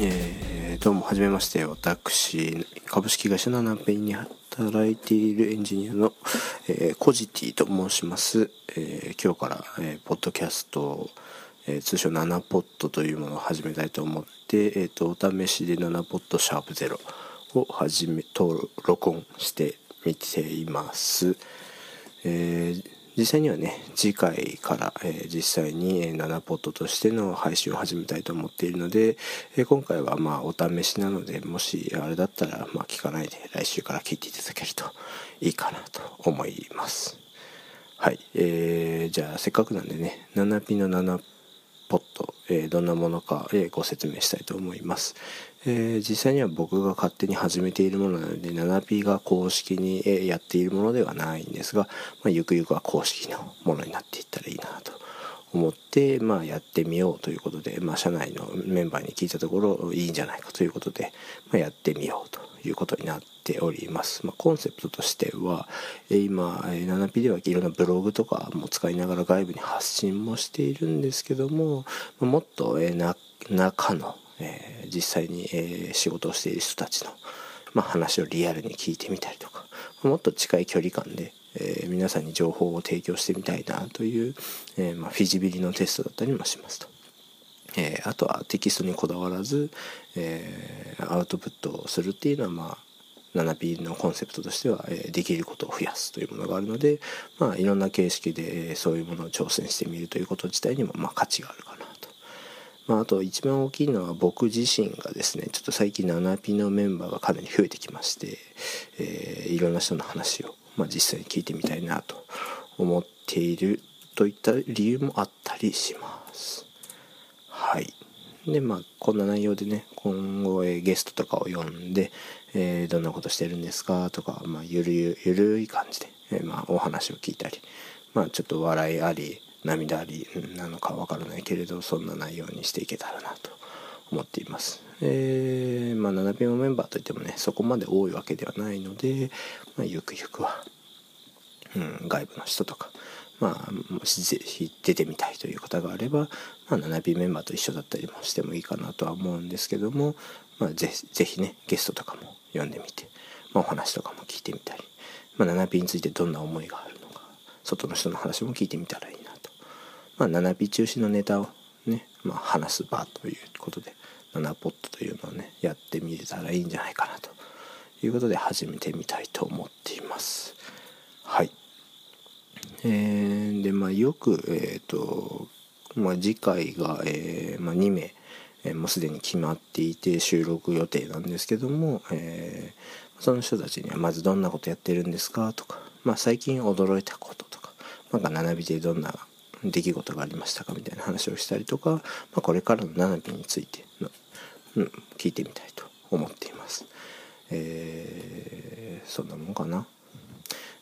えー、どうもはじめまして私株式会社ナナペイに働いているエンジニアの、えー、コジティと申します、えー、今日から、えー、ポッドキャスト、え、通称ナナポットというものを始めたいと思って、えーと、お試しでナナポットシャープゼロを始めと録音してみています、えー実際にはね次回から、えー、実際に、7ポットとしての配信を始めたいと思っているので、えー、今回はまあお試しなのでもしあれだったら、まあ、聞かないで来週から聞いていただけるといいかなと思います。はい、えー、じゃあせっかくなんでね 7P の7ポット、えー、どんなものか、えー、ご説明したいと思います、えー、実際には僕が勝手に始めているものなので 7P が公式に、えやっているものではないんですが、まあ、ゆくゆくは公式のものになっていったらいいなと思って、まあ、やってみようということで、まあ、社内のメンバーに聞いたところいいんじゃないかということで、まあ、やってみようということになってております、まあ、コンセプトとしては今 7P ではいろんなブログとかも使いながら外部に発信もしているんですけどももっと中の、実際に、仕事をしている人たちの、ま、話をリアルに聞いてみたりとかもっと近い距離感で、え、皆さんに情報を提供してみたいなという、えま、フィジビリのテストだったりもしますと。えあとはテキストにこだわらず、えアウトプットをするっていうのはまあ 7P のコンセプトとしては、えできることを増やすというものがあるので、まあ、いろんな形式で、えそういうものを挑戦してみるということ自体にも、まあ、価値があるかなと。まあ、あと一番大きいのは僕自身がですねちょっと最近 7P のメンバーがかなり増えてきまして、えー、いろんな人の話を、まあ、実際に聞いてみたいなと思っているといった理由もあったりします。はい。でまあこんな内容でね今後、えゲストとかを呼んで、えー、どんなことしてるんですか？とか、まあ、ゆるゆゆるい感じで、えー、まあ、お話を聞いたりまあちょっと笑いあり涙ありなのかわからないけれどそんな内容にしていけたらなと思っています。えー、まあ7秒メンバーといってもねそこまで多いわけではないので、まあ、ゆくゆくは、うん、外部の人とかまあもしぜひ出てみたいという方があれば、まあ、7P メンバーと一緒だったりもしてもいいかなとは思うんですけども、まあ、ぜぜひねゲストとかも呼んでみて、まあ、お話とかも聞いてみたり、まあ、7P についてどんな思いがあるのか外の人の話も聞いてみたらいいなと。まあ、7尾中心のネタをね、まあ、話す場ということで7ポットというのをねやってみれたらいいんじゃないかなということで始めてみたいと思っています。はい。えー、でまあよくえっ、ー、と、まあ、次回が、えーまあ、2名えー、もうすでに決まっていて収録予定なんですけども、えー、その人たちにはまずどんなことやってるんですか？とか、まあ、最近驚いたこととか、なんか7尾でどんな出来事がありましたか？みたいな話をしたりとか、まあ、これからのナナビについて、うん、聞いてみたいと思っています。えー、そんなもんかな。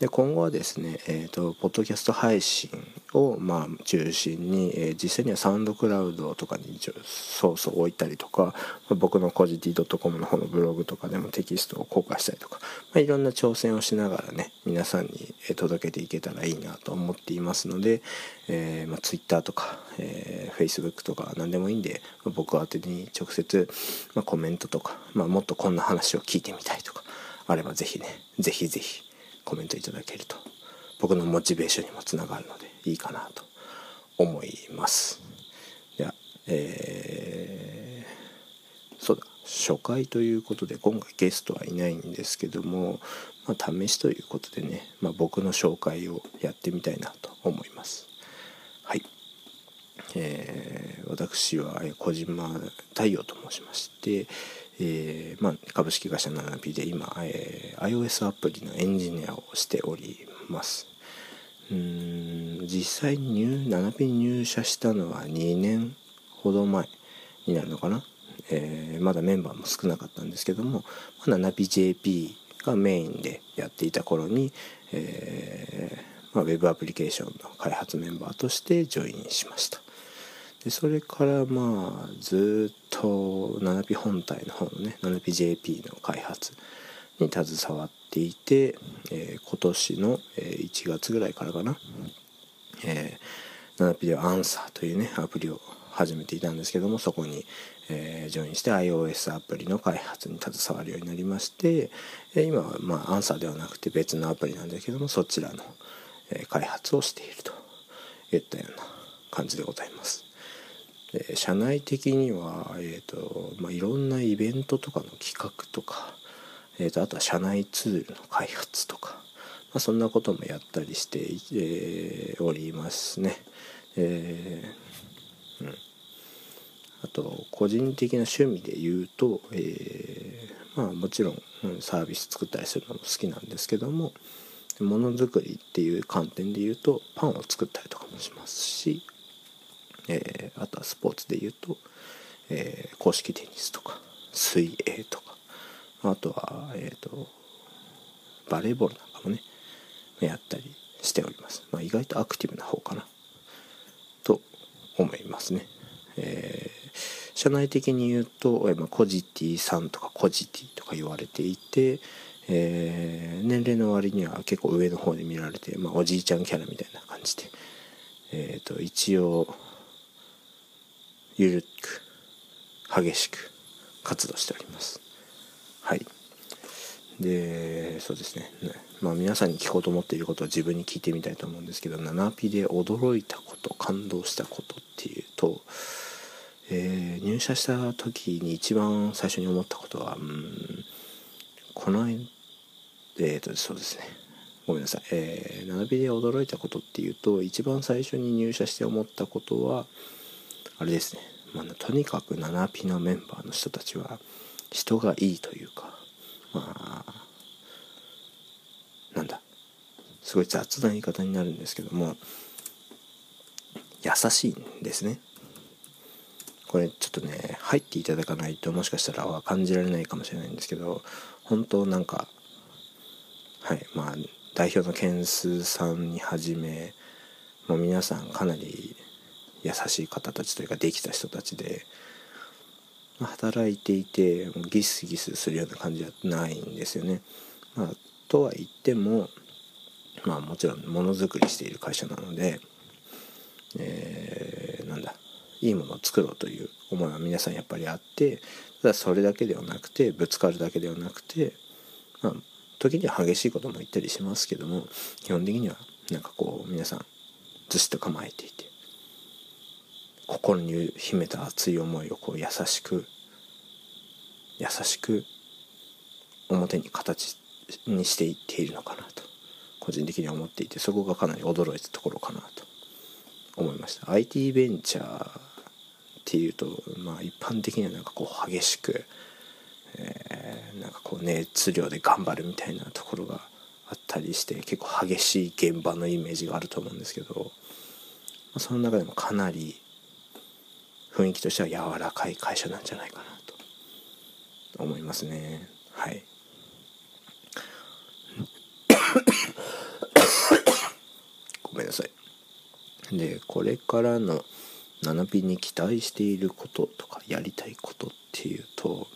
で今後はですね、えーと、ポッドキャスト配信を、まあ、中心に、えー、実際にはサウンドクラウドとかにソースを置いたりとか、まあ、僕のコジティ .com の方のブログとかでもテキストを公開したりとか、まあ、いろんな挑戦をしながらね皆さんに届けていけたらいいなと思っていますので、えーまあ、Twitter とか、えー、Facebook とか何でもいいんで、僕宛てに直接、ま、コメントとか、まあ、もっとこんな話を聞いてみたいとかあればぜひねぜひぜひコメントいただけると僕のモチベーションにもつながるのでいいかなと思います。ではえー、そうだ初回ということで今回ゲストはいないんですけども、まあ、試しということでね、まあ、僕の紹介をやってみたいなと思います。はい。えー、私は小島太陽と申しましてえーまあ、株式会社ナナビで今、えー、iOS アプリのエンジニアをしております。うん実際にナピに入社したのは2年ほど前になるのかな、えー、まだメンバーも少なかったんですけども、まあ、ナピ JP がメインでやっていた頃に、えーまあ、ウェブアプリケーションの開発メンバーとしてジョインしました。でそれからまあずっと 7P 本体の方のね 7PJP の開発に携わっていて、えー、今年の1月ぐらいからかな、えー、7P ではアンサーというねアプリを始めていたんですけどもそこに、えー、ジョインして iOS アプリの開発に携わるようになりまして、今はまあアンサーではなくて別のアプリなんですけどもそちらの、え開発をしているといったような感じでございます。で社内的には、えーとまあ、いろんなイベントとかの企画とか、えーと、あとは社内ツールの開発とか、まあ、そんなこともやったりして、えー、おりますね。えー、うんあと個人的な趣味で言うと、えー、まあもちろんサービス作ったりするのも好きなんですけどもものづくりっていう観点で言うとパンを作ったりとかもしますし、えー、あとはスポーツで言うと、えー、公式テニスとか水泳とかあとは、えーと、バレーボールなんかもねやったりしております、まあ、意外とアクティブな方かなと思いますね、えー、社内的に言うと、えーまあ、コジティさんとかコジティとか言われていて、えー、年齢の割には結構上の方で見られて、まあ、おじいちゃんキャラみたいな感じで、えーと、一応ゆるく激しく活動しております。はい。でそうですね。まあ皆さんに聞こうと思っていることは自分に聞いてみたいと思うんですけど 7P で驚いたこと感動したことっていうと、えー、入社した時に一番最初に思ったことはうんこの間えーとそうですね。ごめんなさい、えー、7P で驚いたことっていうと一番最初に入社して思ったことはあれですね、まあ、とにかく 7P のメンバーの人たちは人がいいというかまあなんだ。すごい雑な言い方になるんですけども優しいんですね。これちょっとね入っていただかないともしかしたらは感じられないかもしれないんですけど本当なんかはいまあ代表のケンスさんにはじめもう皆さんかなり優しい方たちというかできた人たちで働いていてギスギスするような感じはないんですよね。まあ、とは言ってもまあもちろんものづくりしている会社なので、えー、なんだいいものを作ろうという思いは皆さんやっぱりあってただそれだけではなくてぶつかるだけではなくて、まあ、時には激しいことも言ったりしますけども基本的にはなんかこう皆さんずしっと構えていて心に秘めた熱い思いをこう優しく優しく表に形にしていっているのかなと個人的には思っていてそこがかなり驚いたところかなと思いました。IT ベンチャーっていうとまあ一般的にはなんかこう激しくえー、なんかこう熱量で頑張るみたいなところがあったりして結構激しい現場のイメージがあると思うんですけど、その中でもかなり雰囲気としては柔らかい会社なんじゃないかなと。思いますね。はい。ごめんなさい。でこれからの 7P に期待していることとかやりたいことっていうと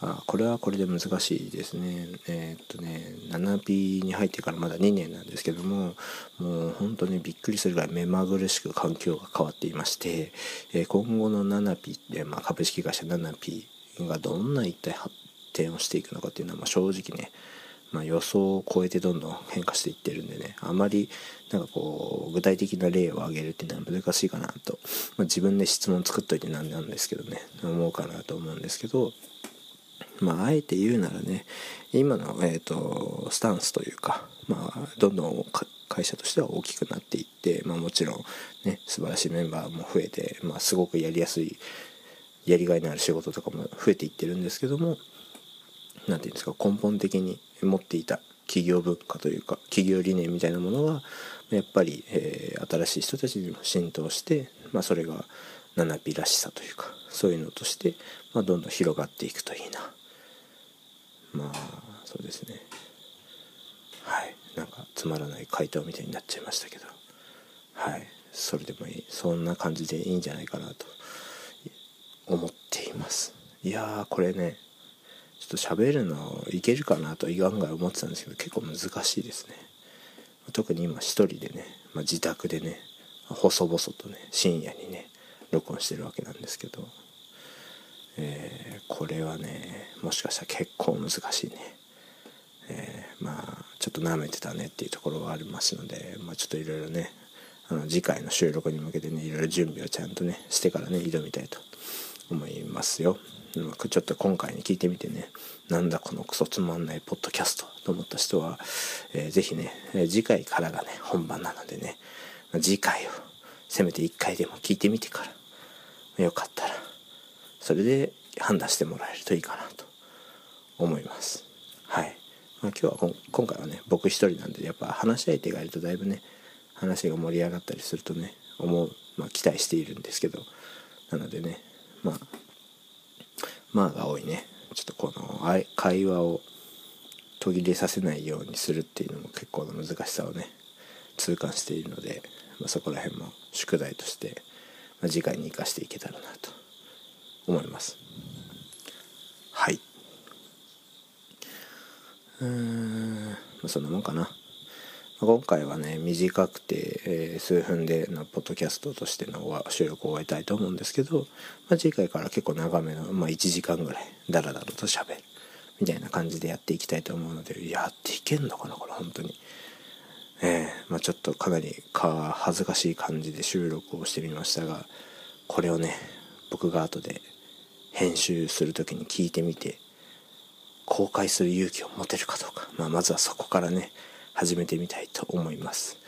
あこれはこれで難しいですね。えー、っとね 7P に入ってからまだ2年なんですけどももう本当にびっくりするぐらい目まぐるしく環境が変わっていまして、え、今後の 7P って、まあ、株式会社 7P がどんな一体発展をしていくのかっていうのは、まあ、正直ね、まあ、予想を超えてどんどん変化していってるんでねあまりなんかこう具体的な例を挙げるっていうのは難しいかなと、まあ、自分で質問作っといてなんなんですけどね思うかなと思うんですけどまあ、あえて言うならね今の、えーと、スタンスというか、まあ、どんどん会社としては大きくなっていって、まあ、もちろん、ね、素晴らしいメンバーも増えて、まあ、すごくやりやすいやりがいのある仕事とかも増えていってるんですけども何て言うんですか根本的に持っていた企業文化というか企業理念みたいなものがやっぱり、えー、新しい人たちにも浸透して、まあ、それが七ピらしさというかそういうのとして、まあ、どんどん広がっていくといいな。まあそうですね。はい。なんかつまらない回答みたいになっちゃいましたけど。はい。それでもいい。そんな感じでいいんじゃないかなと思っています。いやーこれねちょっと喋るのいけるかなと案外思ってたんですけど結構難しいですね。特に今一人でね、まあ、自宅でね細々とね深夜にね録音してるわけなんですけど、えー、これはねもしかしたら結構難しいね、えー、まあちょっと舐めてたねっていうところはありますので、まあ、ちょっといろいろねあの次回の収録に向けてねいろいろ準備をちゃんとねしてからね挑みたいと思いますよ。ちょっと今回に聞いてみてねなんだこのクソつまんないポッドキャストと思った人は、えー、ぜひね、え次回からがね本番なのでね、次回をせめて1回でも聞いてみてからよかったらそれで判断してもらえるといいかなと思います。はい、まあ、今日は今回はね僕一人なんでやっぱ話し相手がいるとだいぶね話が盛り上がったりするとね思う、まあ、期待しているんですけど。なのでねまあまあが多いね。ちょっとこの会話を途切れさせないようにするっていうのも結構の難しさをね痛感しているので、まあ、そこら辺も宿題として、まあ、次回に生かしていけたらなと思います。はい。うん。まあそんなもんかな。今回はね短くて、えー、数分でのポッドキャストとしての収録を終えたいと思うんですけど、まあ、次回から結構長めの、まあ、1時間ぐらいダラダラと喋るみたいな感じでやっていきたいと思うのでやっていけんのかなこれ本当に。えー、まあ、ちょっとかなりか恥ずかしい感じで収録をしてみましたがこれをね僕が後で編集する時に聞いてみて公開する勇気を持てるかどうか、まあ、まずはそこからね始めてみたいと思います。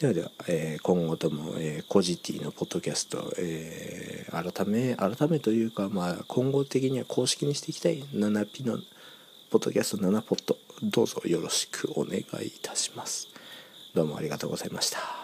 ではでは、えー、今後とも、えー、コジティのポッドキャスト、えー、改め改めというか、まあ、今後的には公式にしていきたい 7P のポッドキャスト7ポッド。どうぞよろしくお願いいたします。どうもありがとうございました。